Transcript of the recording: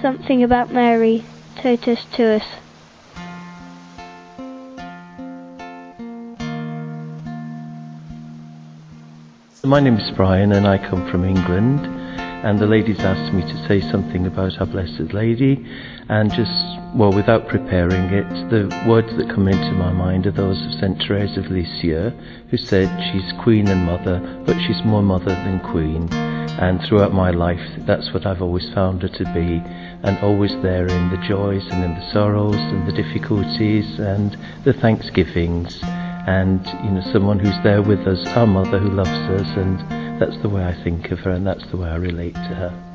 something about Mary, totus tuus. My name is Brian and I come from England and the ladies asked me to say something about Our Blessed Lady and just, well, without preparing it, the words that come into my mind are those of St. Therese of Lisieux who said she's queen and mother but she's more mother than queen and throughout my life that's what I've always found her to be and always there in the joys and in the sorrows and the difficulties and the thanksgivings and you know someone who's there with us, our mother who loves us, and that's the way I think of her, and that's the way I relate to her.